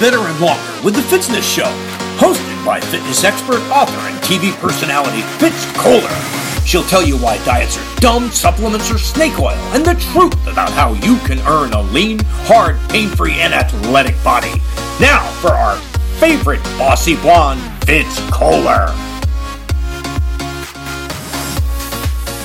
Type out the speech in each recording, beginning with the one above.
better, and longer with The Fitzness Show, hosted by fitness expert, author, and TV personality Fitz Koehler. She'll tell you why diets are dumb, supplements are snake oil, and the truth about how you can earn a lean, hard, pain free, and athletic body. Now for our favorite bossy blonde, Fitz Koehler.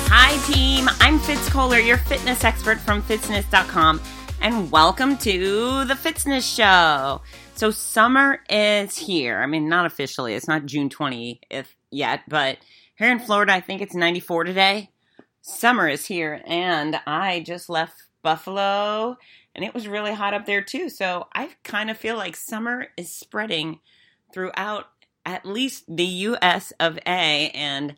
Hi, team. I'm Fitz Koehler, your fitness expert from fitzness.com, and welcome to the Fitzness Show. So, summer is here. I mean, not officially, it's not June 20th yet, but here in Florida, I think it's 94 today. Summer is here, and I just left Buffalo, and it was really hot up there too. So, I kind of feel like summer is spreading throughout at least the US of A, and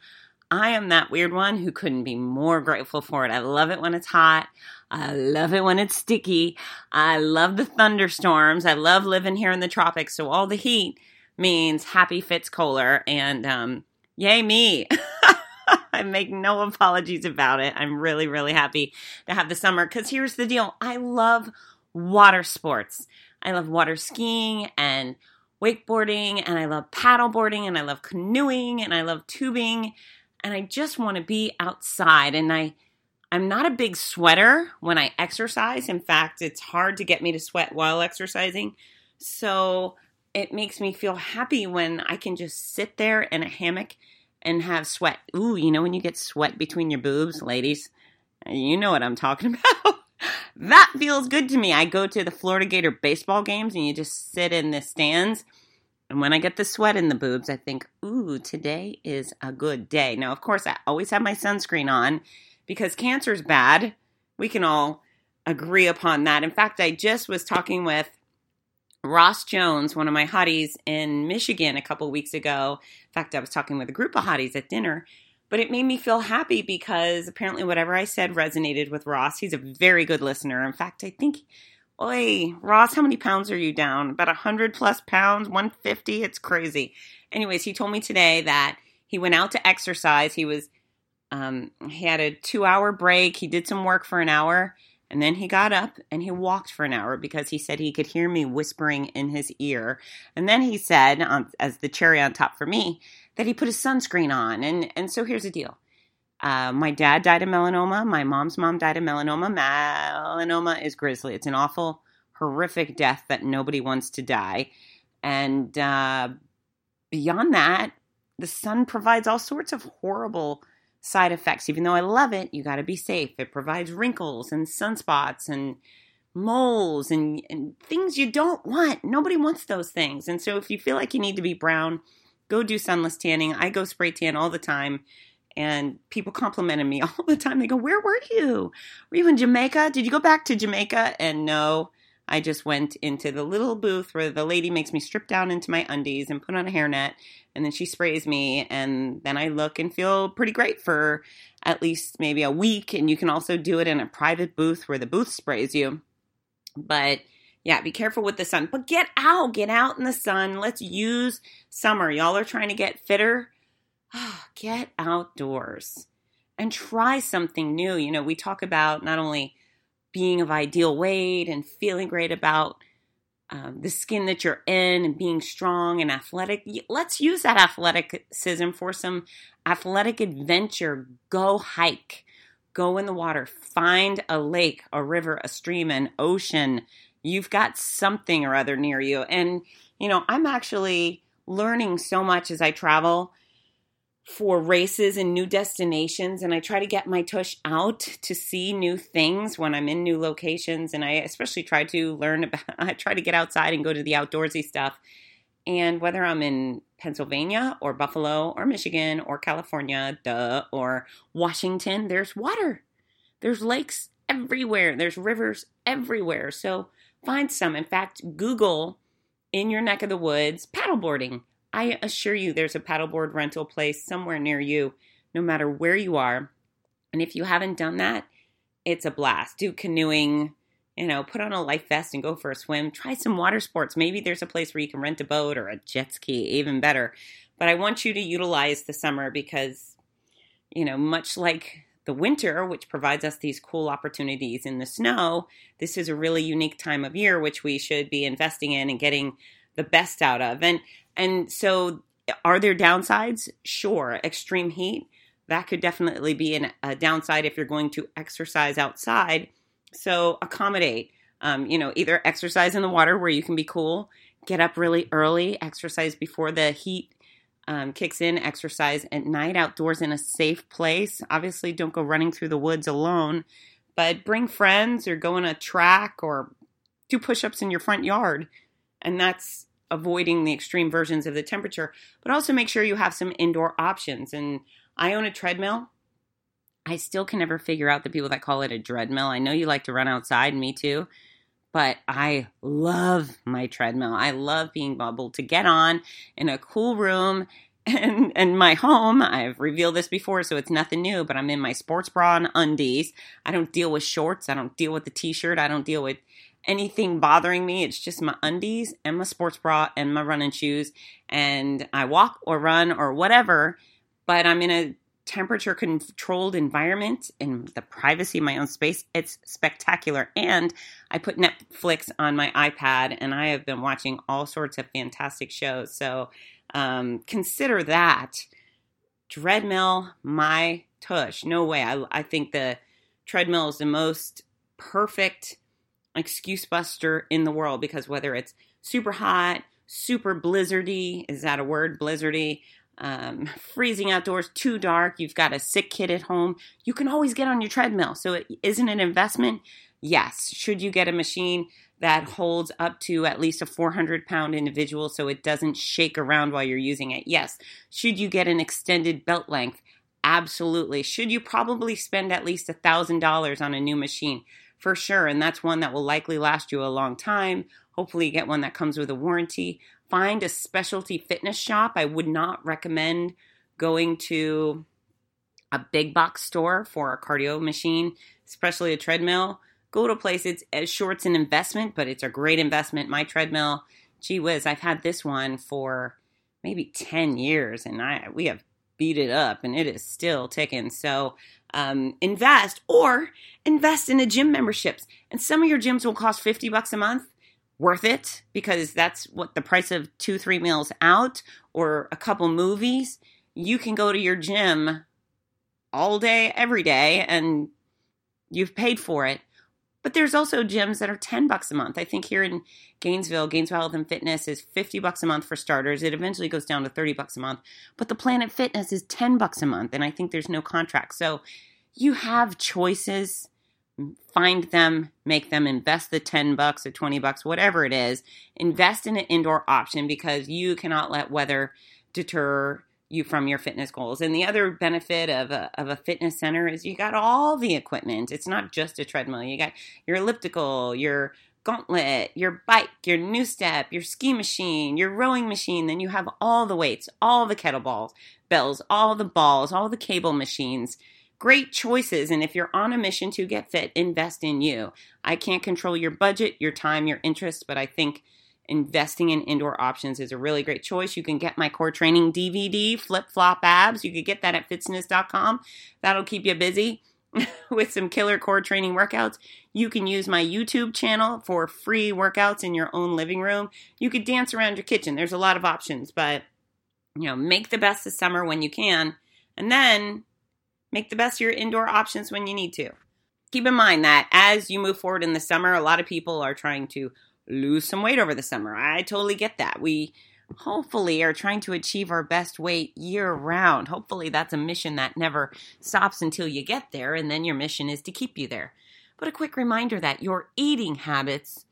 I am that weird one who couldn't be more grateful for it. I love it when it's hot. I love it when it's sticky. I love the thunderstorms. I love living here in the tropics. So all the heat means happy Fitz Koehler and um, yay me. I make no apologies about it. I'm really, really happy to have the summer because here's the deal I love water sports. I love water skiing and wakeboarding, and I love paddleboarding, and I love canoeing, and I love tubing and I just want to be outside. And I, I'm not a big sweater when I exercise. In fact, it's hard to get me to sweat while exercising. So it makes me feel happy when I can just sit there in a hammock and have sweat. Ooh, you know when you get sweat between your boobs, ladies? You know what I'm talking about. that feels good to me. I go to the Florida Gator baseball games and you just sit in the stands and when I get the sweat in the boobs, I think, ooh, today is a good day. Now, of course, I always have my sunscreen on because cancer is bad. We can all agree upon that. In fact, I just was talking with Ross Jones, one of my hotties in Michigan a couple weeks ago. In fact, I was talking with a group of hotties at dinner, but it made me feel happy because apparently whatever I said resonated with Ross. He's a very good listener. In fact, I think Oi, Ross, how many pounds are you down? About 100 plus pounds, 150? It's crazy. Anyways, he told me today that he went out to exercise. He was, um, he had a two hour break. He did some work for an hour and then he got up and he walked for an hour because he said he could hear me whispering in his ear. And then he said, um, as the cherry on top for me, that he put his sunscreen on. And, and so here's the deal uh, my dad died of melanoma. My mom's mom died of melanoma. Melanoma is grisly. It's an awful, horrific death that nobody wants to die. And uh, beyond that, the sun provides all sorts of horrible side effects. Even though I love it, you got to be safe. It provides wrinkles and sunspots and moles and, and things you don't want. Nobody wants those things. And so if you feel like you need to be brown, go do sunless tanning. I go spray tan all the time and people complimented me all the time. They go, Where were you? Were you in Jamaica? Did you go back to Jamaica? And no, I just went into the little booth where the lady makes me strip down into my undies and put on a hairnet, and then she sprays me, and then I look and feel pretty great for at least maybe a week. And you can also do it in a private booth where the booth sprays you. But yeah, be careful with the sun. But get out, get out in the sun. Let's use summer. Y'all are trying to get fitter get outdoors and try something new. You know, we talk about not only being of ideal weight and feeling great about um, the skin that you're in and being strong and athletic. Let's use that athleticism for some athletic adventure. Go hike, go in the water, find a lake, a river, a stream, an ocean. You've got something or other near you. And, you know, I'm actually learning so much as I travel for races and new destinations and I try to get my tush out to see new things when I'm in new locations and I especially try to learn about I try to get outside and go to the outdoorsy stuff. And whether I'm in Pennsylvania or Buffalo or Michigan or California, duh, or Washington, there's water. There's lakes everywhere. There's rivers everywhere. So find some. In fact, Google in your neck of the woods paddleboarding I assure you there's a paddleboard rental place somewhere near you, no matter where you are. And if you haven't done that, it's a blast. Do canoeing, you know, put on a life vest and go for a swim. Try some water sports. Maybe there's a place where you can rent a boat or a jet ski, even better. But I want you to utilize the summer because, you know, much like the winter, which provides us these cool opportunities in the snow, this is a really unique time of year which we should be investing in and getting the best out of. And and so are there downsides? Sure. Extreme heat, that could definitely be an, a downside if you're going to exercise outside. So accommodate. Um, you know, either exercise in the water where you can be cool, get up really early, exercise before the heat um, kicks in, exercise at night outdoors in a safe place. Obviously, don't go running through the woods alone, but bring friends or go on a track or do push ups in your front yard. And that's avoiding the extreme versions of the temperature, but also make sure you have some indoor options. And I own a treadmill. I still can never figure out the people that call it a treadmill. I know you like to run outside, me too, but I love my treadmill. I love being able to get on in a cool room and and my home. I've revealed this before, so it's nothing new. But I'm in my sports bra and undies. I don't deal with shorts. I don't deal with the t-shirt. I don't deal with anything bothering me. It's just my undies and my sports bra and my running shoes. And I walk or run or whatever, but I'm in a temperature controlled environment in the privacy of my own space. It's spectacular. And I put Netflix on my iPad and I have been watching all sorts of fantastic shows. So um, consider that. Treadmill, my tush. No way. I, I think the treadmill is the most perfect excuse buster in the world because whether it's super hot, super blizzardy, is that a word? Blizzardy, um, freezing outdoors, too dark, you've got a sick kid at home, you can always get on your treadmill. So, it isn't an investment? Yes. Should you get a machine that holds up to at least a 400 pound individual so it doesn't shake around while you're using it? Yes. Should you get an extended belt length? Absolutely. Should you probably spend at least $1,000 on a new machine? For sure. And that's one that will likely last you a long time. Hopefully, you get one that comes with a warranty. Find a specialty fitness shop. I would not recommend going to a big box store for a cardio machine, especially a treadmill. Go to a place, it's as sure it's an investment, but it's a great investment. My treadmill, gee whiz, I've had this one for maybe 10 years and I we have beat it up and it is still ticking. So um, invest or invest in a gym memberships. And some of your gyms will cost 50 bucks a month. Worth it because that's what the price of two, three meals out or a couple movies. You can go to your gym all day, every day, and you've paid for it. But there's also gyms that are 10 bucks a month. I think here in Gainesville, Gainesville Health and Fitness is 50 bucks a month for starters. It eventually goes down to 30 bucks a month. But the Planet Fitness is 10 bucks a month and I think there's no contract. So you have choices. Find them, make them invest the 10 bucks or 20 bucks, whatever it is. Invest in an indoor option because you cannot let weather deter you from your fitness goals. And the other benefit of a, of a fitness center is you got all the equipment. It's not just a treadmill. You got your elliptical, your gauntlet, your bike, your NuStep, your ski machine, your rowing machine. Then you have all the weights, all the kettlebells, bells, all the balls, all the cable machines. Great choices. And if you're on a mission to get fit, invest in you. I can't control your budget, your time, your interest, but I think – investing in indoor options is a really great choice. You can get my core training DVD, Flip Flop Abs. You could get that at fitzness.com. That'll keep you busy with some killer core training workouts. You can use my YouTube channel for free workouts in your own living room. You could dance around your kitchen. There's a lot of options, but you know, make the best of summer when you can, and then make the best of your indoor options when you need to. Keep in mind that as you move forward in the summer, a lot of people are trying to lose some weight over the summer. I totally get that. We hopefully are trying to achieve our best weight year round. Hopefully, that's a mission that never stops until you get there, and then your mission is to keep you there. But a quick reminder that your eating habits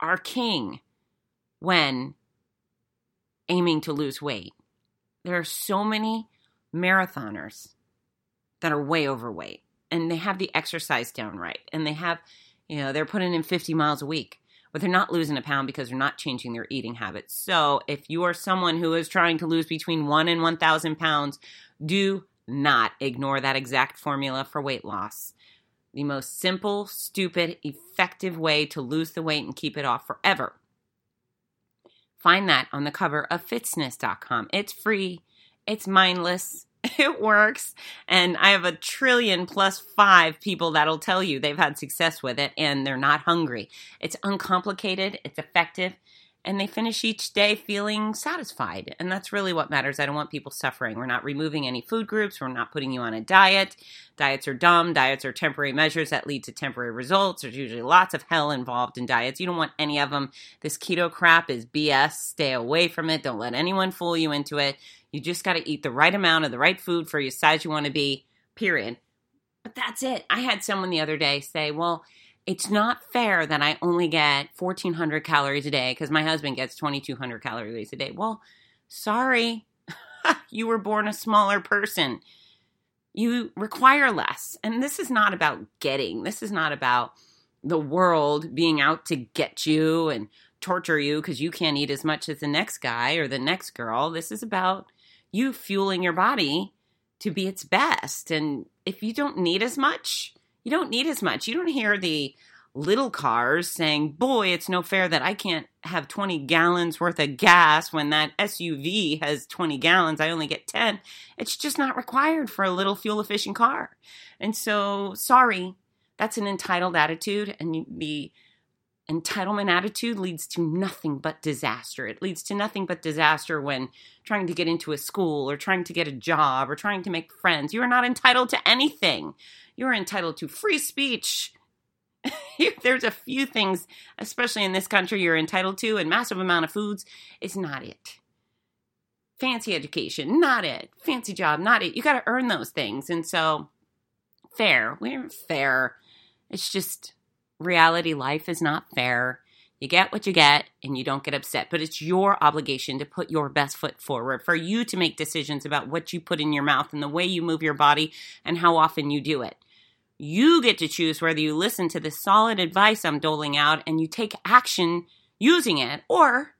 are king when aiming to lose weight. There are so many marathoners that are way overweight and they have the exercise down right and they have, you know, they're putting in 50 miles a week but they're not losing a pound because they're not changing their eating habits. So if you are someone who is trying to lose between one and 1,000 pounds, do not ignore that exact formula for weight loss. The most simple, stupid, effective way to lose the weight and keep it off forever. Find that on the cover of fitzness.com. It's free, it's mindless, it works. And I have a trillion plus five people that'll tell you they've had success with it and they're not hungry. It's uncomplicated, it's effective, and they finish each day feeling satisfied. And that's really what matters. I don't want people suffering. We're not removing any food groups, we're not putting you on a diet. Diets are dumb, diets are temporary measures that lead to temporary results. There's usually lots of hell involved in diets. You don't want any of them. This keto crap is BS. Stay away from it. Don't let anyone fool you into it. You just got to eat the right amount of the right food for your size you want to be, period. But that's it. I had someone the other day say, well, it's not fair that I only get 1400 calories a day because my husband gets 2200 calories a day. Well, sorry, you were born a smaller person. You require less. And this is not about getting, this is not about the world being out to get you and torture you because you can't eat as much as the next guy or the next girl. This is about you fueling your body to be its best. And if you don't need as much, you don't need as much. You don't hear the little cars saying, Boy, it's no fair that I can't have 20 gallons worth of gas when that SUV has 20 gallons. I only get 10. It's just not required for a little fuel efficient car. And so, sorry, that's an entitled attitude. And the entitlement attitude leads to nothing but disaster. It leads to nothing but disaster when trying to get into a school or trying to get a job or trying to make friends. You are not entitled to anything. You're entitled to free speech. There's a few things, especially in this country, you're entitled to, and massive amount of foods is not it. Fancy education, not it. Fancy job, not it. You got to earn those things. And so, fair. We're fair. It's just reality. Life is not fair. You get what you get and you don't get upset, but it's your obligation to put your best foot forward for you to make decisions about what you put in your mouth and the way you move your body and how often you do it. You get to choose whether you listen to the solid advice I'm doling out and you take action using it, or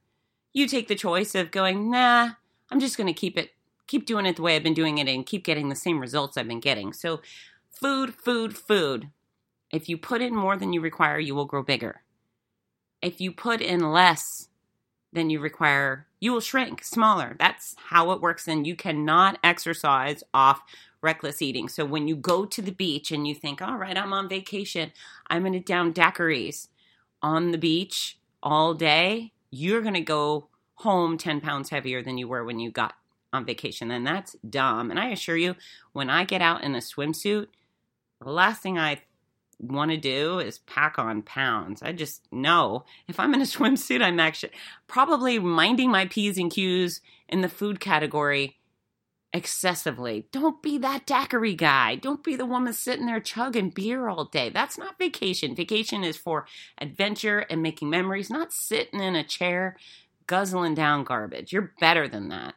you take the choice of going, nah, I'm just going to keep it, keep doing it the way I've been doing it and keep getting the same results I've been getting. So, food, food, food. If you put in more than you require, you will grow bigger. If you put in less than you require, you will shrink smaller. That's how it works. And you cannot exercise off reckless eating. So when you go to the beach and you think, all right, I'm on vacation, I'm going to down daiquiris on the beach all day, you're going to go home 10 pounds heavier than you were when you got on vacation. And that's dumb. And I assure you, when I get out in a swimsuit, the last thing I want to do is pack on pounds. I just know if I'm in a swimsuit, I'm actually probably minding my P's and Q's in the food category excessively. Don't be that daiquiri guy. Don't be the woman sitting there chugging beer all day. That's not vacation. Vacation is for adventure and making memories, not sitting in a chair guzzling down garbage. You're better than that.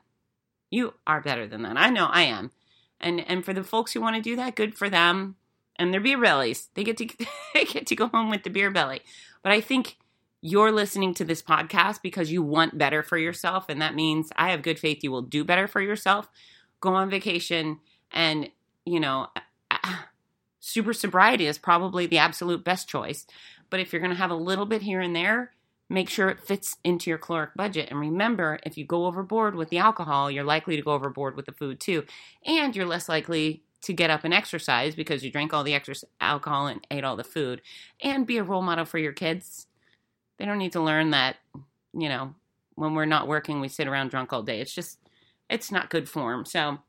You are better than that. I know I am. And and for the folks who want to do that, good for them. And they're beer bellies. They get to they get to go home with the beer belly. But I think you're listening to this podcast because you want better for yourself and that means I have good faith you will do better for yourself go on vacation and, you know, super sobriety is probably the absolute best choice. But if you're going to have a little bit here and there, make sure it fits into your caloric budget. And remember, if you go overboard with the alcohol, you're likely to go overboard with the food too. And you're less likely to get up and exercise because you drank all the extra alcohol and ate all the food. And be a role model for your kids. They don't need to learn that, you know, when we're not working, we sit around drunk all day. It's just it's not good form. So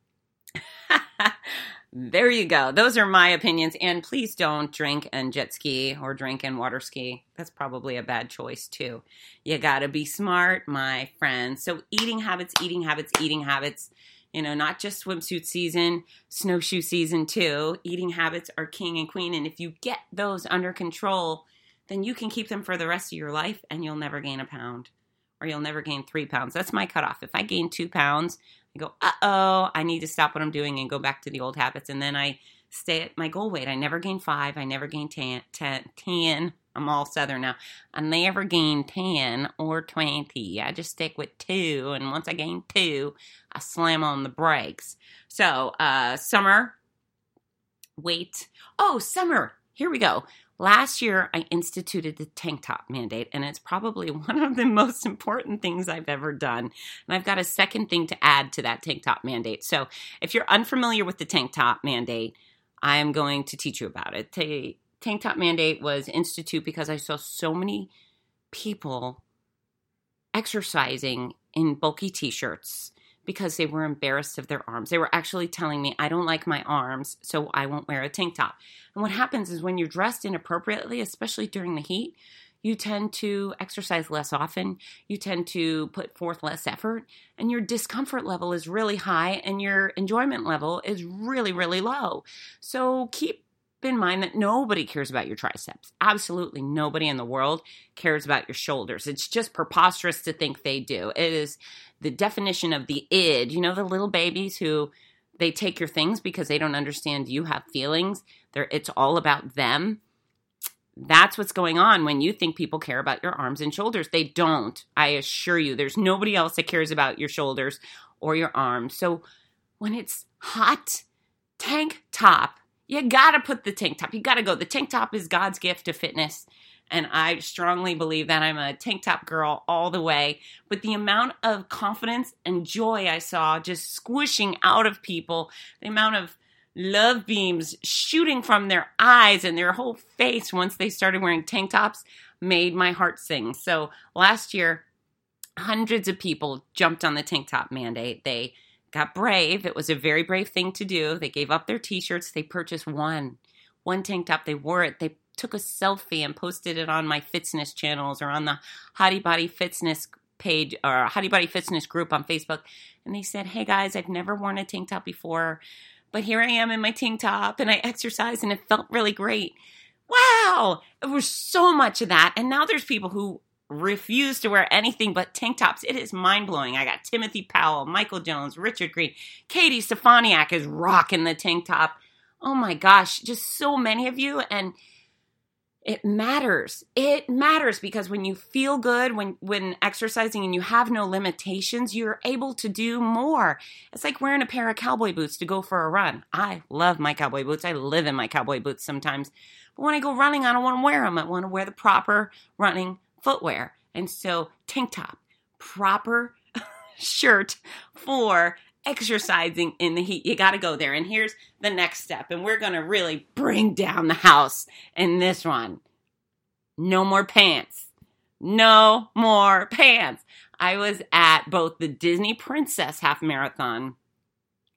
there you go. Those are my opinions. And please don't drink and jet ski or drink and water ski. That's probably a bad choice too. You got to be smart, my friends. So eating habits, eating habits, eating habits. You know, not just swimsuit season, snowshoe season too. Eating habits are king and queen. And if you get those under control, then you can keep them for the rest of your life and you'll never gain a pound or you'll never gain three pounds. That's my cutoff. If I gain two pounds, I go, uh oh, I need to stop what I'm doing and go back to the old habits. And then I stay at my goal weight. I never gain five. I never gain ten. ten, 10 I'm all southern now. I never gain 10 or 20. I just stick with two. And once I gain two, I slam on the brakes. So, uh, summer, weight. Oh, summer. Here we go. Last year, I instituted the tank top mandate, and it's probably one of the most important things I've ever done. And I've got a second thing to add to that tank top mandate. So, if you're unfamiliar with the tank top mandate, I am going to teach you about it. Tank top mandate was instituted because I saw so many people exercising in bulky t shirts because they were embarrassed of their arms. They were actually telling me, I don't like my arms, so I won't wear a tank top. And what happens is when you're dressed inappropriately, especially during the heat, you tend to exercise less often, you tend to put forth less effort, and your discomfort level is really high and your enjoyment level is really, really low. So keep in mind that nobody cares about your triceps. Absolutely nobody in the world cares about your shoulders. It's just preposterous to think they do. It is the definition of the id. You know, the little babies who they take your things because they don't understand you have feelings. They're, it's all about them. That's what's going on when you think people care about your arms and shoulders. They don't. I assure you, there's nobody else that cares about your shoulders or your arms. So when it's hot, tank top you gotta put the tank top. You gotta go. The tank top is God's gift to fitness. And I strongly believe that I'm a tank top girl all the way. But the amount of confidence and joy I saw just squishing out of people, the amount of love beams shooting from their eyes and their whole face once they started wearing tank tops made my heart sing. So last year, hundreds of people jumped on the tank top mandate. They got brave. It was a very brave thing to do. They gave up their t shirts. They purchased one, one tank top. They wore it. They took a selfie and posted it on my fitness channels or on the Hottie Body Fitzness page or Hottie Body Fitzness group on Facebook. And they said, Hey guys, I've never worn a tank top before, but here I am in my tank top and I exercise and it felt really great. Wow, it was so much of that. And now there's people who refuse to wear anything but tank tops. It is mind blowing. I got Timothy Powell, Michael Jones, Richard Green, Katie Stefaniak is rocking the tank top. Oh my gosh, just so many of you. And it matters. It matters because when you feel good, when when exercising and you have no limitations, you're able to do more. It's like wearing a pair of cowboy boots to go for a run. I love my cowboy boots. I live in my cowboy boots sometimes. But when I go running, I don't want to wear them. I want to wear the proper running footwear. And so, tank top, proper shirt for exercising in the heat. You got to go there. And here's the next step. And we're going to really bring down the house in this one. No more pants. No more pants. I was at both the Disney Princess Half Marathon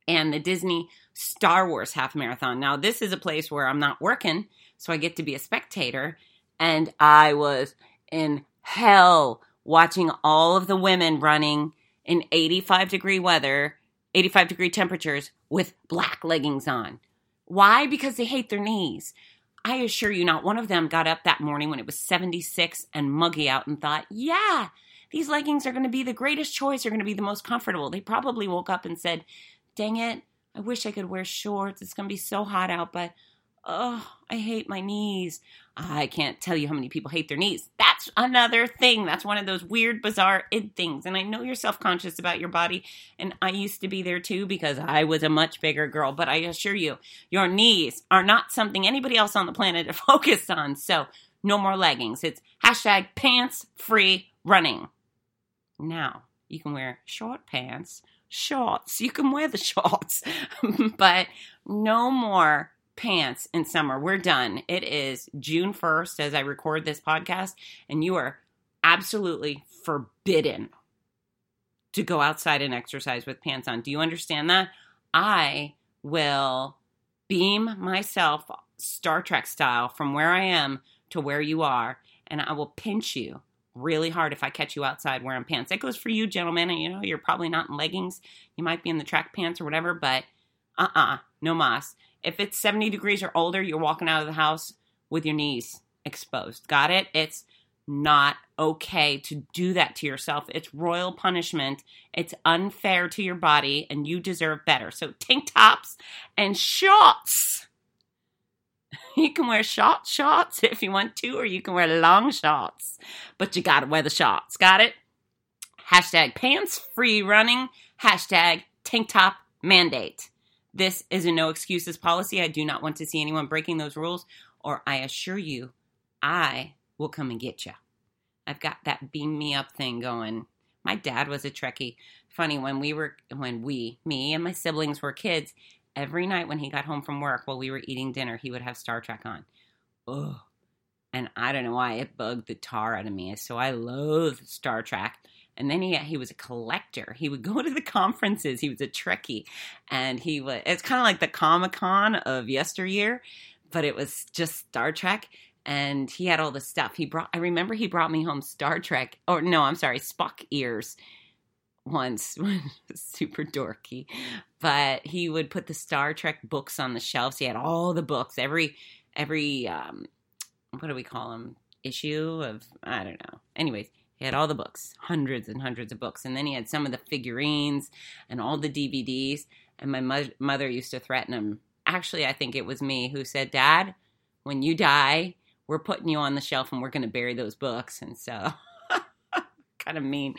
and the Disney Star Wars Half Marathon. Now, this is a place where I'm not working, so I get to be a spectator. And I was in hell watching all of the women running in 85 degree weather, 85 degree temperatures with black leggings on. Why? Because they hate their knees. I assure you, not one of them got up that morning when it was 76 and muggy out and thought, yeah, these leggings are going to be the greatest choice, They're going to be the most comfortable. They probably woke up and said, dang it, I wish I could wear shorts. It's going to be so hot out, but oh, I hate my knees. I can't tell you how many people hate their knees. That's another thing. That's one of those weird, bizarre, id things. And I know you're self conscious about your body. And I used to be there too because I was a much bigger girl. But I assure you, your knees are not something anybody else on the planet focused on. So no more leggings. It's hashtag pants free running. Now you can wear short pants, shorts. You can wear the shorts, but no more pants in summer. We're done. It is June 1st as I record this podcast, and you are absolutely forbidden to go outside and exercise with pants on. Do you understand that? I will beam myself Star Trek style from where I am to where you are, and I will pinch you really hard if I catch you outside wearing pants. That goes for you, gentlemen. And you know, you're probably not in leggings. You might be in the track pants or whatever, but uh uh-uh, uh, no mas. If it's 70 degrees or older, you're walking out of the house with your knees exposed. Got it? It's not okay to do that to yourself. It's royal punishment. It's unfair to your body, and you deserve better. So, tank tops and shorts. You can wear short shorts if you want to, or you can wear long shorts, but you gotta wear the shorts. Got it? Hashtag pants free running. Hashtag tank top mandate. This is a no excuses policy. I do not want to see anyone breaking those rules, or I assure you, I will come and get you. I've got that beam me up thing going. My dad was a Trekkie. Funny when we were when we, me and my siblings were kids, every night when he got home from work while we were eating dinner, he would have Star Trek on. Ugh. And I don't know why it bugged the tar out of me. So I loathe Star Trek. And then he he was a collector. He would go to the conferences. He was a Trekkie, and he was. It's kind of like the Comic Con of yesteryear, but it was just Star Trek. And he had all the stuff. He brought. I remember he brought me home Star Trek. Or no, I'm sorry, Spock ears. Once, super dorky, but he would put the Star Trek books on the shelves. He had all the books, every every um, what do we call them? Issue of I don't know. Anyways, he had all the books, hundreds and hundreds of books, and then he had some of the figurines and all the DVDs. And my mo- mother used to threaten him. Actually, I think it was me who said, "Dad, when you die, we're putting you on the shelf and we're going to bury those books." And so, kind of mean,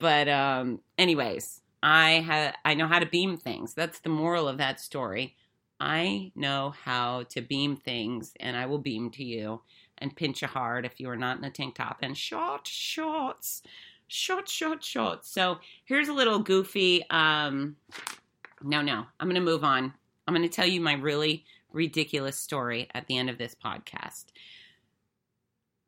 but um, anyways, I have I know how to beam things. That's the moral of that story. I know how to beam things, and I will beam to you and pinch you hard if you are not in a tank top and short shorts, short short shorts. So here's a little goofy. Um, no, no, I'm going to move on. I'm going to tell you my really ridiculous story at the end of this podcast.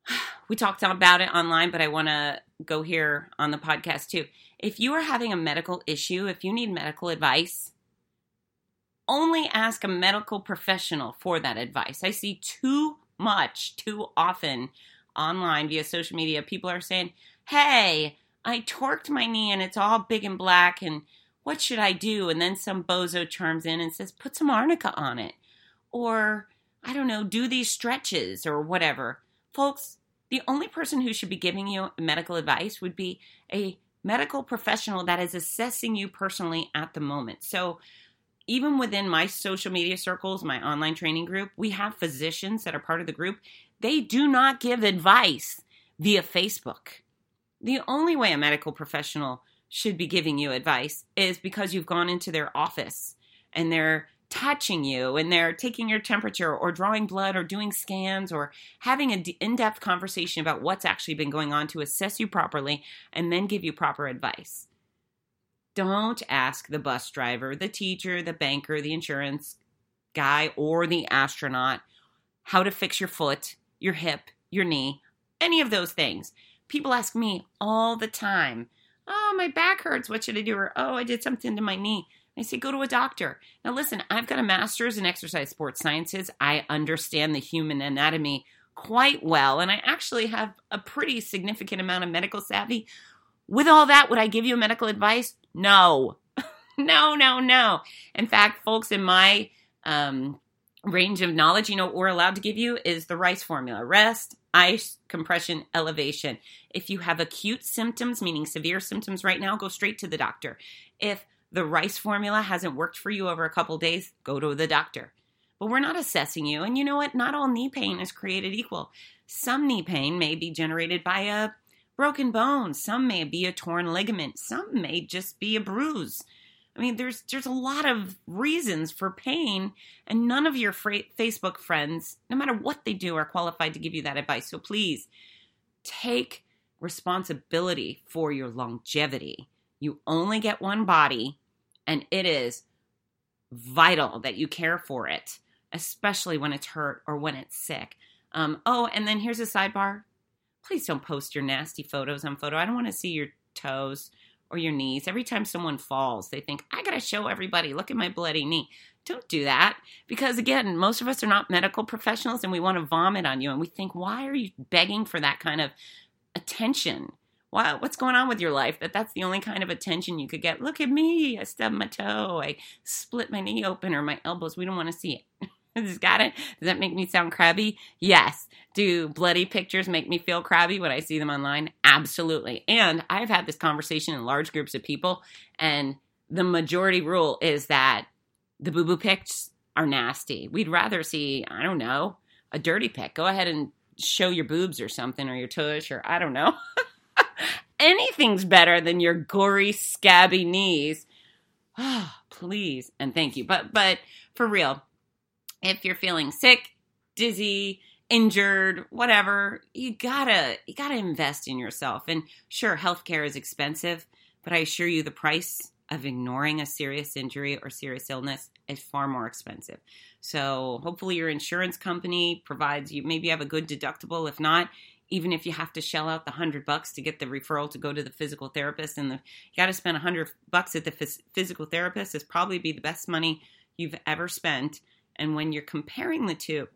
We talked about it online, but I want to go here on the podcast too. If you are having a medical issue, if you need medical advice, only ask a medical professional for that advice. I see too much, too often online via social media. People are saying, Hey, I torqued my knee and it's all big and black, and what should I do? And then some bozo chimes in and says, Put some arnica on it. Or, I don't know, do these stretches or whatever. Folks, the only person who should be giving you medical advice would be a medical professional that is assessing you personally at the moment. So, even within my social media circles, my online training group, we have physicians that are part of the group. They do not give advice via Facebook. The only way a medical professional should be giving you advice is because you've gone into their office and they're touching you and they're taking your temperature or drawing blood or doing scans or having an in depth conversation about what's actually been going on to assess you properly and then give you proper advice. Don't ask the bus driver, the teacher, the banker, the insurance guy, or the astronaut how to fix your foot, your hip, your knee, any of those things. People ask me all the time, Oh, my back hurts. What should I do? Or, Oh, I did something to my knee. I say, go to a doctor. Now, listen, I've got a master's in exercise sports sciences. I understand the human anatomy quite well, and I actually have a pretty significant amount of medical savvy. With all that, would I give you medical advice? No. no, no, no. In fact, folks, in my um, range of knowledge, you know, what we're allowed to give you is the RICE formula rest, ice, compression, elevation. If you have acute symptoms, meaning severe symptoms right now, go straight to the doctor. If the rice formula hasn't worked for you over a couple days, go to the doctor. But we're not assessing you. And you know what? Not all knee pain is created equal. Some knee pain may be generated by a broken bones, some may be a torn ligament, some may just be a bruise. I mean, there's there's a lot of reasons for pain, and none of your fra- Facebook friends, no matter what they do, are qualified to give you that advice. So please take responsibility for your longevity. You only get one body, and it is vital that you care for it, especially when it's hurt or when it's sick. Um, oh, and then here's a sidebar. Please don't post your nasty photos on photo. I don't want to see your toes or your knees. Every time someone falls, they think, I got to show everybody, look at my bloody knee. Don't do that because, again, most of us are not medical professionals and we want to vomit on you. And we think, why are you begging for that kind of attention? Why, what's going on with your life that that's the only kind of attention you could get? Look at me. I stubbed my toe. I split my knee open or my elbows. We don't want to see it. Just got it? Does that make me sound crabby? Yes. Do bloody pictures make me feel crabby when I see them online? Absolutely. And I've had this conversation in large groups of people, and the majority rule is that the boo boo pics are nasty. We'd rather see, I don't know, a dirty pic. Go ahead and show your boobs or something, or your tush, or I don't know. Anything's better than your gory, scabby knees. Oh, please and thank you. But but for real, if you're feeling sick, dizzy, injured, whatever, you gotta you gotta invest in yourself. And sure, healthcare is expensive, but I assure you the price of ignoring a serious injury or serious illness is far more expensive. So hopefully your insurance company provides you maybe you have a good deductible. If not, even if you have to shell out the hundred bucks to get the referral to go to the physical therapist and the, you got to spend a hundred bucks at the phys- physical therapist is probably be the best money you've ever spent. And when you're comparing the two,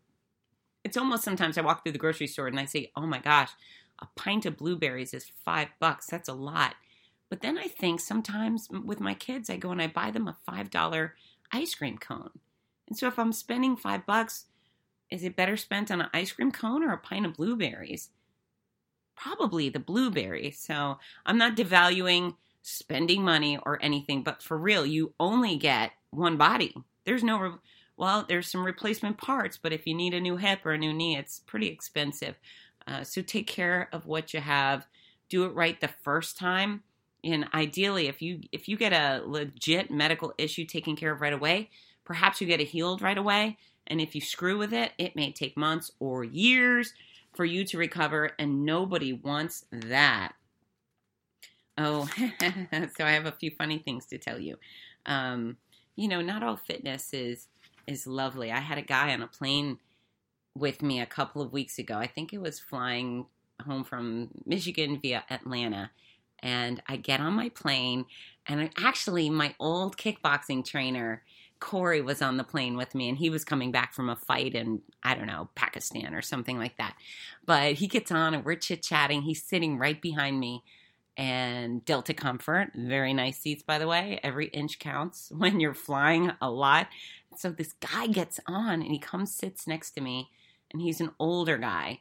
it's almost sometimes I walk through the grocery store and I say, oh my gosh, a pint of blueberries is five bucks. That's a lot. But then I think sometimes with my kids, I go and I buy them a $5 ice cream cone. And so if I'm spending five bucks, is it better spent on an ice cream cone or a pint of blueberries? Probably the blueberry. So I'm not devaluing spending money or anything, but for real, you only get one body. There's no, well, there's some replacement parts, but if you need a new hip or a new knee, it's pretty expensive. Uh, so take care of what you have. Do it right the first time and ideally if you if you get a legit medical issue taken care of right away perhaps you get it healed right away and if you screw with it it may take months or years for you to recover and nobody wants that oh so i have a few funny things to tell you um, you know not all fitness is is lovely i had a guy on a plane with me a couple of weeks ago i think it was flying home from michigan via atlanta and I get on my plane, and I, actually, my old kickboxing trainer, Corey, was on the plane with me, and he was coming back from a fight in, I don't know, Pakistan or something like that. But he gets on, and we're chit chatting. He's sitting right behind me. And Delta Comfort, very nice seats, by the way. Every inch counts when you're flying a lot. So this guy gets on and he comes, sits next to me, and he's an older guy.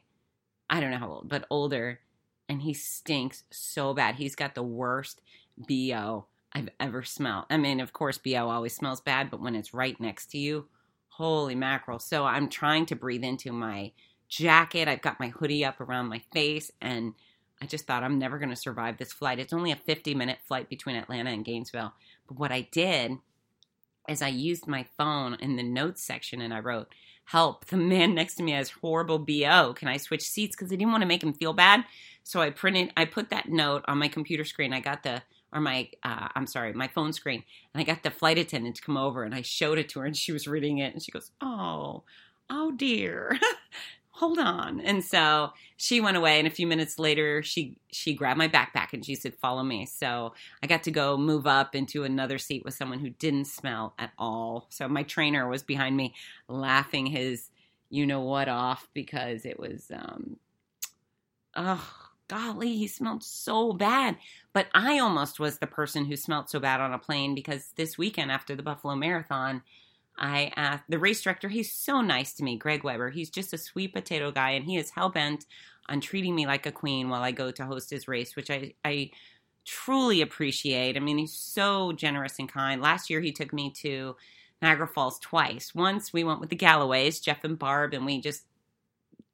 I don't know how old, but older and he stinks so bad. He's got the worst BO I've ever smelled. I mean, of course, BO always smells bad, but when it's right next to you, holy mackerel. So I'm trying to breathe into my jacket. I've got my hoodie up around my face, and I just thought I'm never going to survive this flight. It's only a 50 minute flight between Atlanta and Gainesville. But what I did is I used my phone in the notes section and I wrote, Help, the man next to me has horrible BO. Can I switch seats? Because I didn't want to make him feel bad. So I printed, I put that note on my computer screen. I got the, or my, uh, I'm sorry, my phone screen, and I got the flight attendant to come over and I showed it to her and she was reading it and she goes, Oh, oh dear. Hold on. And so she went away and a few minutes later she she grabbed my backpack and she said, Follow me. So I got to go move up into another seat with someone who didn't smell at all. So my trainer was behind me laughing his you know what off because it was um oh golly, he smelled so bad. But I almost was the person who smelled so bad on a plane because this weekend after the Buffalo Marathon, I asked the race director, he's so nice to me, Greg Weber. He's just a sweet potato guy, and he is hell bent on treating me like a queen while I go to host his race, which I, I truly appreciate. I mean, he's so generous and kind. Last year, he took me to Niagara Falls twice. Once we went with the Galloways, Jeff and Barb, and we just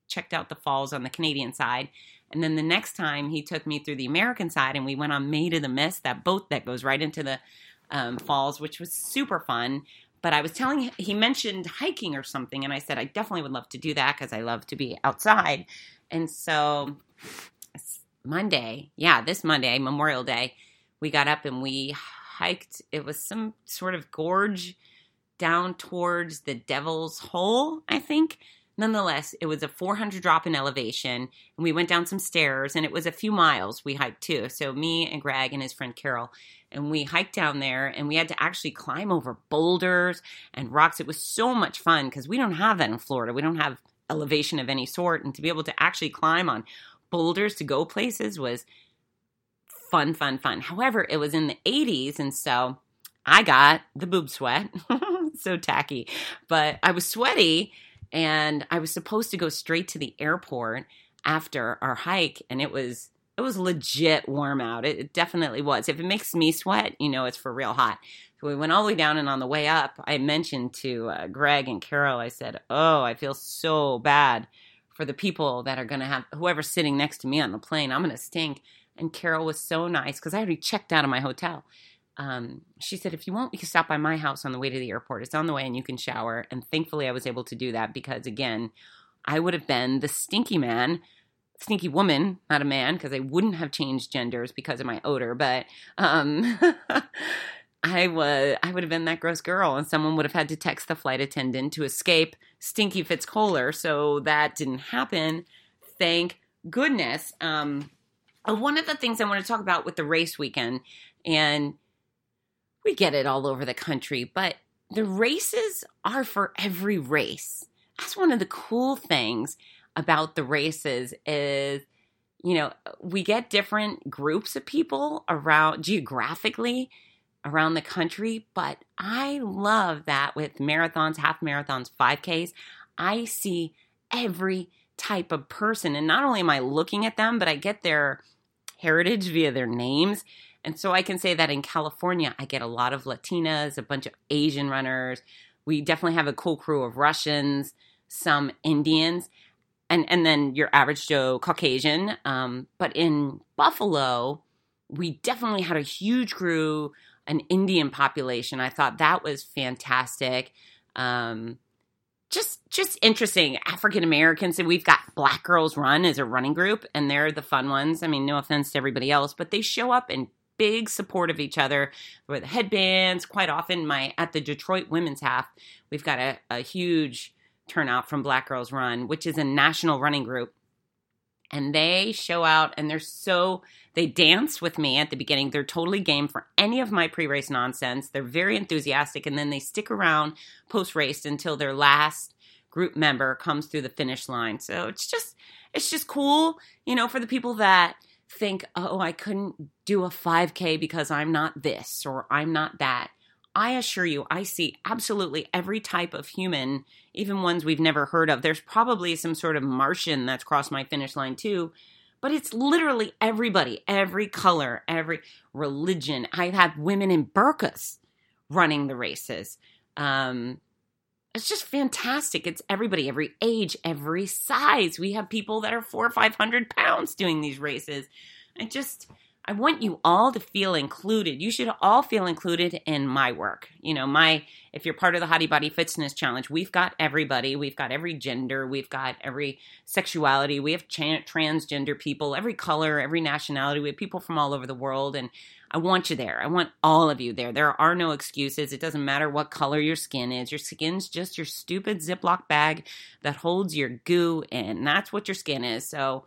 checked out the falls on the Canadian side. And then the next time he took me through the American side and we went on Maid of the Mist, that boat that goes right into the um, falls, which was super fun. But I was telling he mentioned hiking or something. And I said, I definitely would love to do that because I love to be outside. And so Monday, yeah, this Monday, Memorial Day, we got up and we hiked. It was some sort of gorge down towards the Devil's Hole, I think nonetheless, it was a 400 drop in elevation, and we went down some stairs, and it was a few miles we hiked too. So me and Greg and his friend Carol, and we hiked down there, and we had to actually climb over boulders and rocks. It was so much fun because we don't have that in Florida. We don't have elevation of any sort, and to be able to actually climb on boulders to go places was fun, fun, fun. However, it was in the 80s, and so I got the boob sweat. so tacky, but I was sweaty and I was supposed to go straight to the airport after our hike and it was it was legit warm out. It, it, definitely was. If it makes me sweat, you know it's for real hot. So we went all the way down, and on the way up, I mentioned to uh, Greg and Carol, I said, "Oh, I feel so bad for the people that are going to have whoever's sitting next to me on the plane. I'm going to stink." And Carol was so nice because I already checked out of my hotel um, she said, if you want, we can stop by my house on the way to the airport. It's on the way and you can shower. And thankfully, I was able to do that because, again, I would have been the stinky man, stinky woman, not a man, because I wouldn't have changed genders because of my odor, but um, I was I would have been that gross girl, and someone would have had to text the flight attendant to escape Stinky Fitz Koehler. So that didn't happen. Thank goodness. Um, uh, one of the things I want to talk about with the race weekend, and we get it all over the country, but the races are for every race. That's one of the cool things about the races is you know we get different groups of people around geographically around the country but i love that with marathons half marathons 5ks i see every type of person and not only am i looking at them but i get their heritage via their names and so I can say that in California, I get a lot of Latinas, a bunch of Asian runners. We definitely have a cool crew of Russians, some Indians, and, and then your average Joe Caucasian. Um, but in Buffalo, we definitely had a huge crew, an Indian population. I thought that was fantastic. Um, just just interesting african americans and we've got black girls run as a running group and they're the fun ones i mean no offense to everybody else but they show up in big support of each other with headbands. Quite often, my at the Detroit women's half, we've got a, a huge turnout from Black Girls Run, which is a national running group. And they show out and they're so they dance with me at the beginning. They're totally game for any of my pre-race nonsense. They're very enthusiastic and then they stick around post-race until their last group member comes through the finish line. So it's just it's just cool, you know, for the people that think, oh, I couldn't do a 5K because I'm not this or I'm not that. I assure you, I see absolutely every type of human, even ones we've never heard of. There's probably some sort of Martian that's crossed my finish line too, but it's literally everybody, every color, every religion. I have had women in burqas running the races. Um, it's just fantastic. It's everybody, every age, every size. We have people that are four or five hundred pounds doing these races. I just I want you all to feel included. You should all feel included in my work. You know, my if you're part of the Hottie Body Fitzness Challenge, we've got everybody. We've got every gender. We've got every sexuality. We have transgender people, every color, every nationality. We have people from all over the world, and I want you there. I want all of you there. There are no excuses. It doesn't matter what color your skin is. Your skin's just your stupid Ziploc bag that holds your goo in. That's what your skin is. So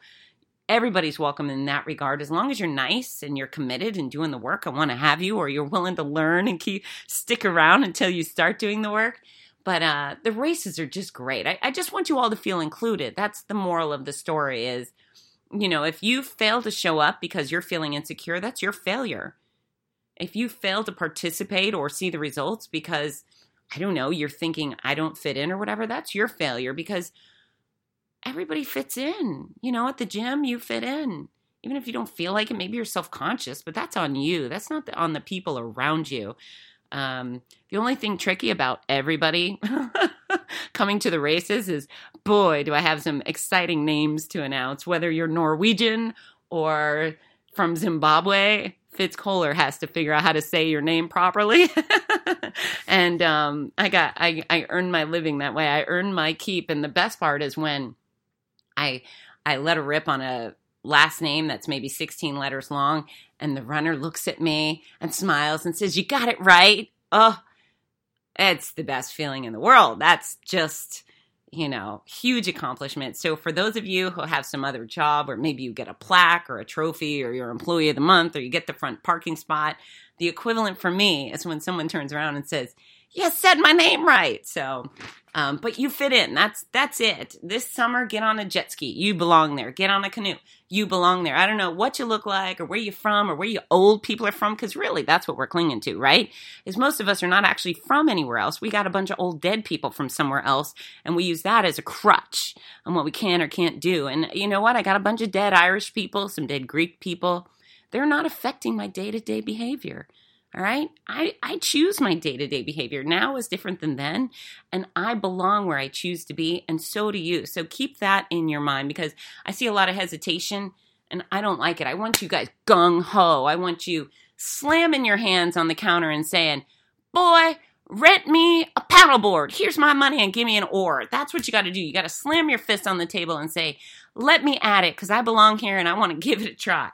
everybody's welcome in that regard. As long as you're nice and you're committed and doing the work, I want to have you, or you're willing to learn and keep stick around until you start doing the work. But uh, the races are just great. I, I just want you all to feel included. That's the moral of the story. Is you know, if you fail to show up because you're feeling insecure, that's your failure. If you fail to participate or see the results because, I don't know, you're thinking, I don't fit in or whatever, that's your failure because everybody fits in. You know, at the gym, you fit in. Even if you don't feel like it, maybe you're self conscious, but that's on you. That's not on the people around you. Um, the only thing tricky about everybody coming to the races is boy, do I have some exciting names to announce. Whether you're Norwegian or from Zimbabwe, Fitz Koehler has to figure out how to say your name properly. and um, I got I, I earned my living that way. I earned my keep. And the best part is when I I let a rip on a last name that's maybe 16 letters long and the runner looks at me and smiles and says, You got it right. Oh, it's the best feeling in the world. That's just, you know, huge accomplishment. So for those of you who have some other job, or maybe you get a plaque or a trophy, or you're employee of the month, or you get the front parking spot, the equivalent for me is when someone turns around and says, You said my name right. So um, but you fit in. That's that's it. This summer, get on a jet ski. You belong there. Get on a canoe. You belong there. I don't know what you look like or where you're from or where you old people are from, because really that's what we're clinging to, right? Is most of us are not actually from anywhere else. We got a bunch of old dead people from somewhere else, and we use that as a crutch on what we can or can't do. And you know what? I got a bunch of dead Irish people, some dead Greek people. They're not affecting my day to day behavior. All right. I, I choose my day to day behavior. Now is different than then. And I belong where I choose to be. And so do you. So keep that in your mind because I see a lot of hesitation and I don't like it. I want you guys gung ho. I want you slamming your hands on the counter and saying, boy, rent me a paddleboard. Here's my money and give me an oar. That's what you got to do. You got to slam your fist on the table and say, let me at it because I belong here and I want to give it a try.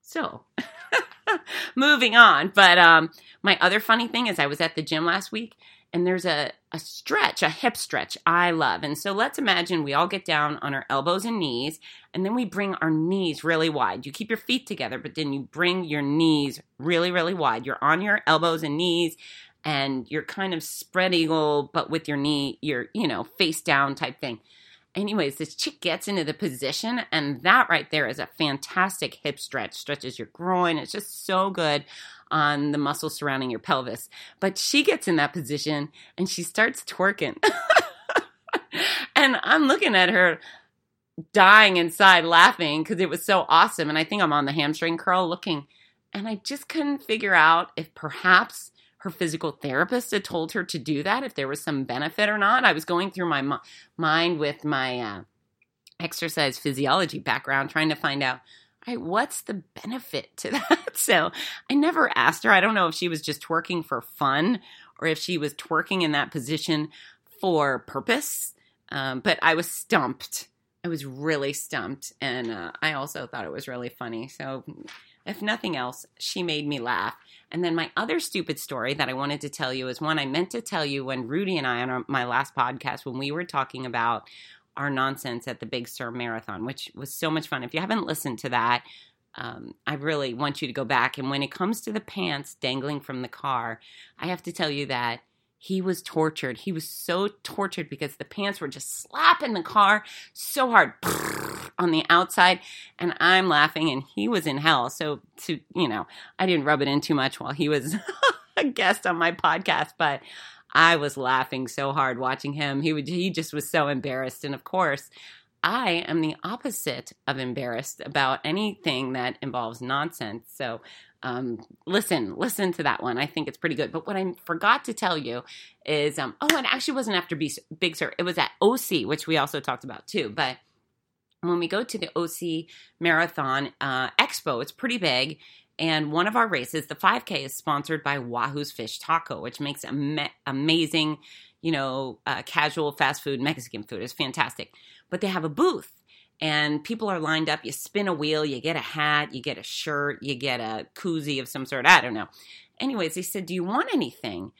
So, moving on. But um, my other funny thing is, I was at the gym last week and there's a, a stretch, a hip stretch I love. And so let's imagine we all get down on our elbows and knees, and then we bring our knees really wide. You keep your feet together, but then you bring your knees really, really wide. You're on your elbows and knees, and you're kind of spread eagle, but with your knee, you're, you know, face down type thing. Anyways, this chick gets into the position, and that right there is a fantastic hip stretch. Stretches your groin. It's just so good on the muscles surrounding your pelvis. But she gets in that position and she starts twerking. and I'm looking at her dying inside laughing because it was so awesome. And I think I'm on the hamstring curl looking. And I just couldn't figure out if perhaps her physical therapist had told her to do that, if there was some benefit or not. I was going through my mind with my uh, exercise physiology background, trying to find out right, what's the benefit to that? So I never asked her. I don't know if she was just twerking for fun or if she was twerking in that position for purpose. Um, but I was stumped. I was really stumped. And uh, I also thought it was really funny. So if nothing else, she made me laugh. And then my other stupid story that I wanted to tell you is one I meant to tell you when Rudy and I on our, my last podcast when we were talking about our nonsense at the Big Sur Marathon, which was so much fun. If you haven't listened to that, um, I really want you to go back. And when it comes to the pants dangling from the car, I have to tell you that he was tortured. He was so tortured because the pants were just slapping the car so hard on the outside. And I'm laughing, and he was in hell. So, to, you know, I didn't rub it in too much while he was a guest on my podcast, but I was laughing so hard watching him. He would he just was so embarrassed. And of course, I am the opposite of embarrassed about anything that involves nonsense. So um, listen, listen to that one. I think it's pretty good. But what I forgot to tell you is, um, oh, it actually wasn't after Big Sur. It was at OC, which we also talked about too. But when we go to the OC Marathon uh, Expo, it's pretty big. And one of our races, the 5K, is sponsored by Wahoo's Fish Taco, which makes ama- amazing, you know, uh, casual fast food Mexican food. It's fantastic. But they have a booth and people are lined up. You spin a wheel, you get a hat, you get a shirt, you get a koozie of some sort. I don't know. Anyways, they said, Do you want anything?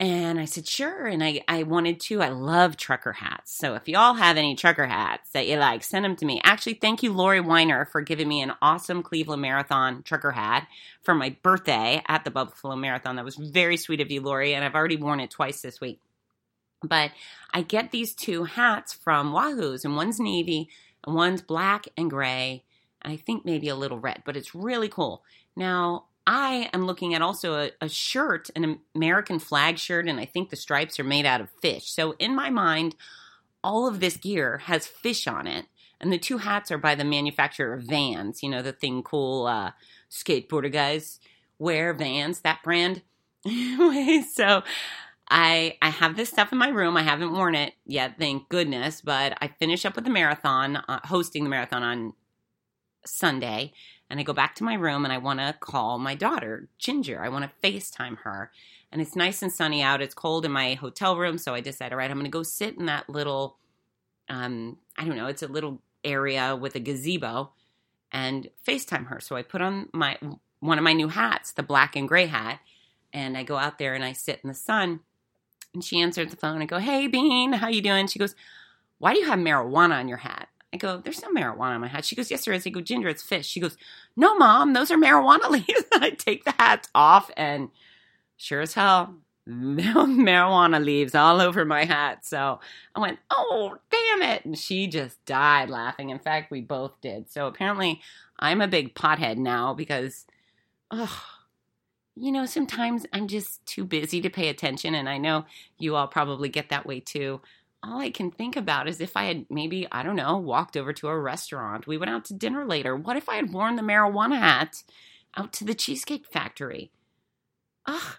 And I said, sure. And I, I wanted to. I love trucker hats. So if y'all have any trucker hats that you like, send them to me. Actually, thank you, Lori Weiner, for giving me an awesome Cleveland Marathon trucker hat for my birthday at the Buffalo Marathon. That was very sweet of you, Lori. And I've already worn it twice this week. But I get these two hats from Wahoo's, and one's navy, and one's black and gray, and I think maybe a little red, but it's really cool. Now, I am looking at also a, a, shirt, an American flag shirt, and I think the stripes are made out of fish. So in my mind, all of this gear has fish on it. And the two hats are by the manufacturer of Vans, you know, the thing cool uh, skateboarder guys wear Vans, that brand. anyway, so I I have this stuff in my room. I haven't worn it yet, thank goodness. But I finish up with the marathon, uh, hosting the marathon on Sunday, and I go back to my room and I want to call my daughter, Ginger. I want to FaceTime her. And it's nice and sunny out. It's cold in my hotel room. So I decide, all right, I'm going to go sit in that little, um, I don't know, it's a little area with a gazebo and FaceTime her. So I put on my one of my new hats, the black and gray hat, and I go out there and I sit in the sun. And she answered the phone. I go, "Hey, Bean, how you doing?" She goes, "Why do you have marijuana on your hat?" I go, there's no marijuana in my hat. She goes, yes, there is. I go, Ginger, it's fish. She goes, no, mom, those are marijuana leaves. I take the hats off and sure as hell, marijuana leaves all over my hat. So I went, oh, damn it. And she just died laughing. In fact, we both did. So apparently I'm a big pothead now because, oh, you know, sometimes I'm just too busy to pay attention. And I know you all probably get that way too all I can think about is if I had maybe, I don't know, walked over to a restaurant. We went out to dinner later. What if I had worn the marijuana hat out to the Cheesecake Factory? Ugh,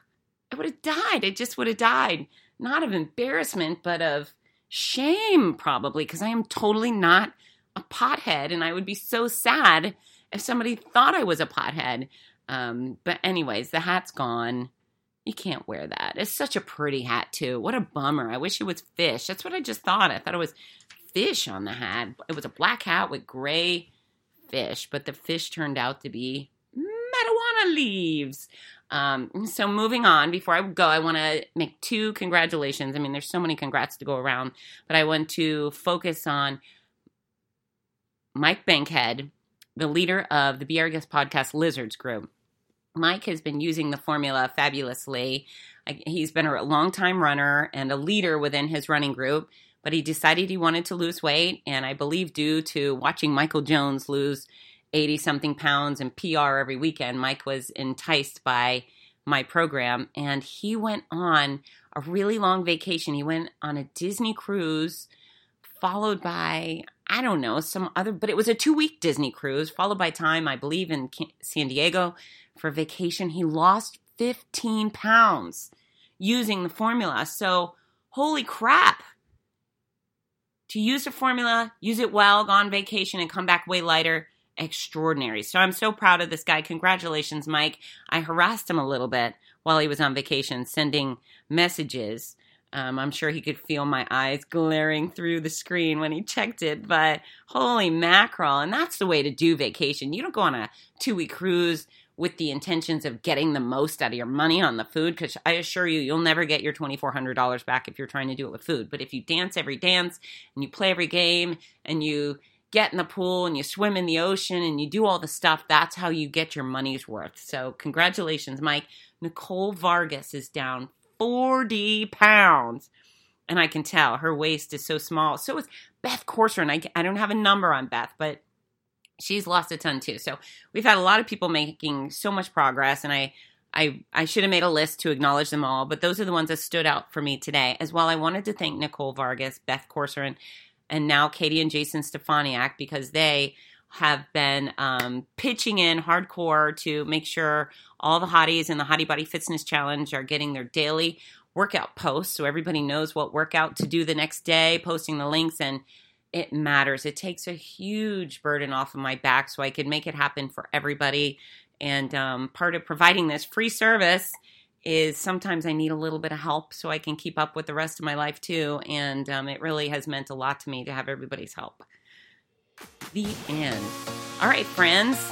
I would have died. I just would have died. Not of embarrassment, but of shame, probably, because I am totally not a pothead. And I would be so sad if somebody thought I was a pothead. Um, but, anyways, the hat's gone You can't wear that. It's such a pretty hat, too. What a bummer. I wish it was fish. That's what I just thought. I thought it was fish on the hat. It was a black hat with gray fish, but the fish turned out to be marijuana leaves. Um, so moving on, before I go, I want to make two congratulations. I mean, there's so many congrats to go around, but I want to focus on Mike Bankhead, the leader of the Be Guest podcast Lizards Group. Mike has been using the formula fabulously. He's been a long time runner and a leader within his running group, but he decided he wanted to lose weight. And I believe, due to watching Michael Jones lose 80 something pounds and PR every weekend, Mike was enticed by my program and he went on a really long vacation. He went on a Disney cruise, followed by, I don't know, some other, but it was a two week Disney cruise, followed by time, I believe, in San Diego for vacation. He lost 15 pounds using the formula. So, holy crap. To use the formula, use it well, go on vacation, and come back way lighter, extraordinary. So, I'm so proud of this guy. Congratulations, Mike. I harassed him a little bit while he was on vacation, sending messages. Um, I'm sure he could feel my eyes glaring through the screen when he checked it, but holy mackerel. And that's the way to do vacation. You don't go on a two week cruise with the intentions of getting the most out of your money on the food because I assure you, you'll never get your $2,400 back if you're trying to do it with food. But if you dance every dance and you play every game and you get in the pool and you swim in the ocean and you do all the stuff, that's how you get your money's worth. So, congratulations, Mike. Nicole Vargas is down 40 pounds. And I can tell her waist is so small. So is Beth Corcoran. I, I don't have a number on Beth, but she's lost a ton too. So we've had a lot of people making so much progress, and I I I should have made a list to acknowledge them all, but those are the ones that stood out for me today. As well, I wanted to thank Nicole Vargas, Beth Corcoran, and now Katie and Jason Stefaniak because they have been um, pitching in hardcore to make sure all the hotties in the Hottie Body Fitzness Challenge are getting their daily workout posts so everybody knows what workout to do the next day, posting the links and it matters. It takes a huge burden off of my back so I can make it happen for everybody. And um, part of providing this free service is sometimes I need a little bit of help so I can keep up with the rest of my life too. And um, it really has meant a lot to me to have everybody's help. The end. All right, friends,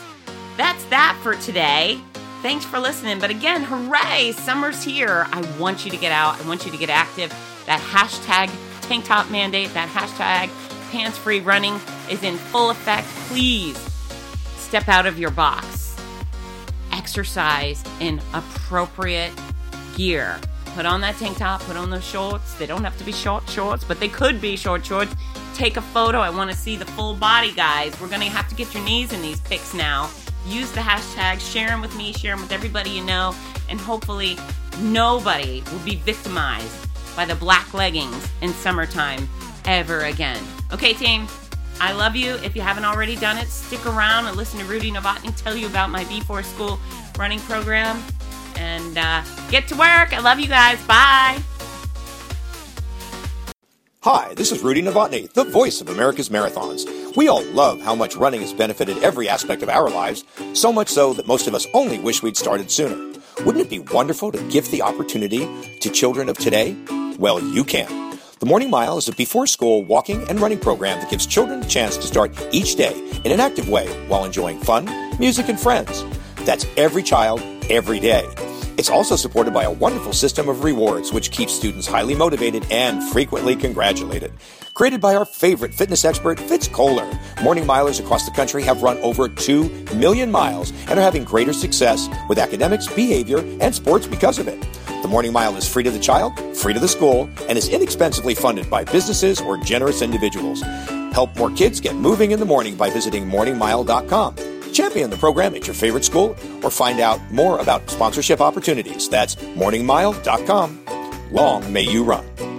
that's that for today. Thanks for listening. But again, hooray, summer's here. I want you to get out, I want you to get active. That hashtag tank top mandate, that hashtag pants free running is in full effect, please step out of your box. Exercise in appropriate gear. Put on that tank top, put on those shorts. They don't have to be short shorts, but they could be short shorts. Take a photo. I want to see the full body, guys. We're going to have to get your knees in these pics now. Use the hashtag, share them with me, share them with everybody you know, and hopefully nobody will be victimized by the black leggings in summertime ever again. Okay, team, I love you. If you haven't already done it, stick around and listen to Rudy Novotny tell you about my B4 School running program. And uh, get to work. I love you guys. Bye. Hi, this is Rudy Novotny, the voice of America's Marathons. We all love how much running has benefited every aspect of our lives, so much so that most of us only wish we'd started sooner. Wouldn't it be wonderful to give the opportunity to children of today? Well, you can. The Morning Mile is a before school walking and running program that gives children a chance to start each day in an active way while enjoying fun, music, and friends. That's every child, every day. It's also supported by a wonderful system of rewards, which keeps students highly motivated and frequently congratulated. Created by our favorite fitness expert, Fitz Koehler, morning milers across the country have run over 2 million miles and are having greater success with academics, behavior, and sports because of it. The Morning Mile is free to the child, free to the school, and is inexpensively funded by businesses or generous individuals. Help more kids get moving in the morning by visiting morningmile.com. Champion the program at your favorite school or find out more about sponsorship opportunities. That's morningmile.com. Long may you run.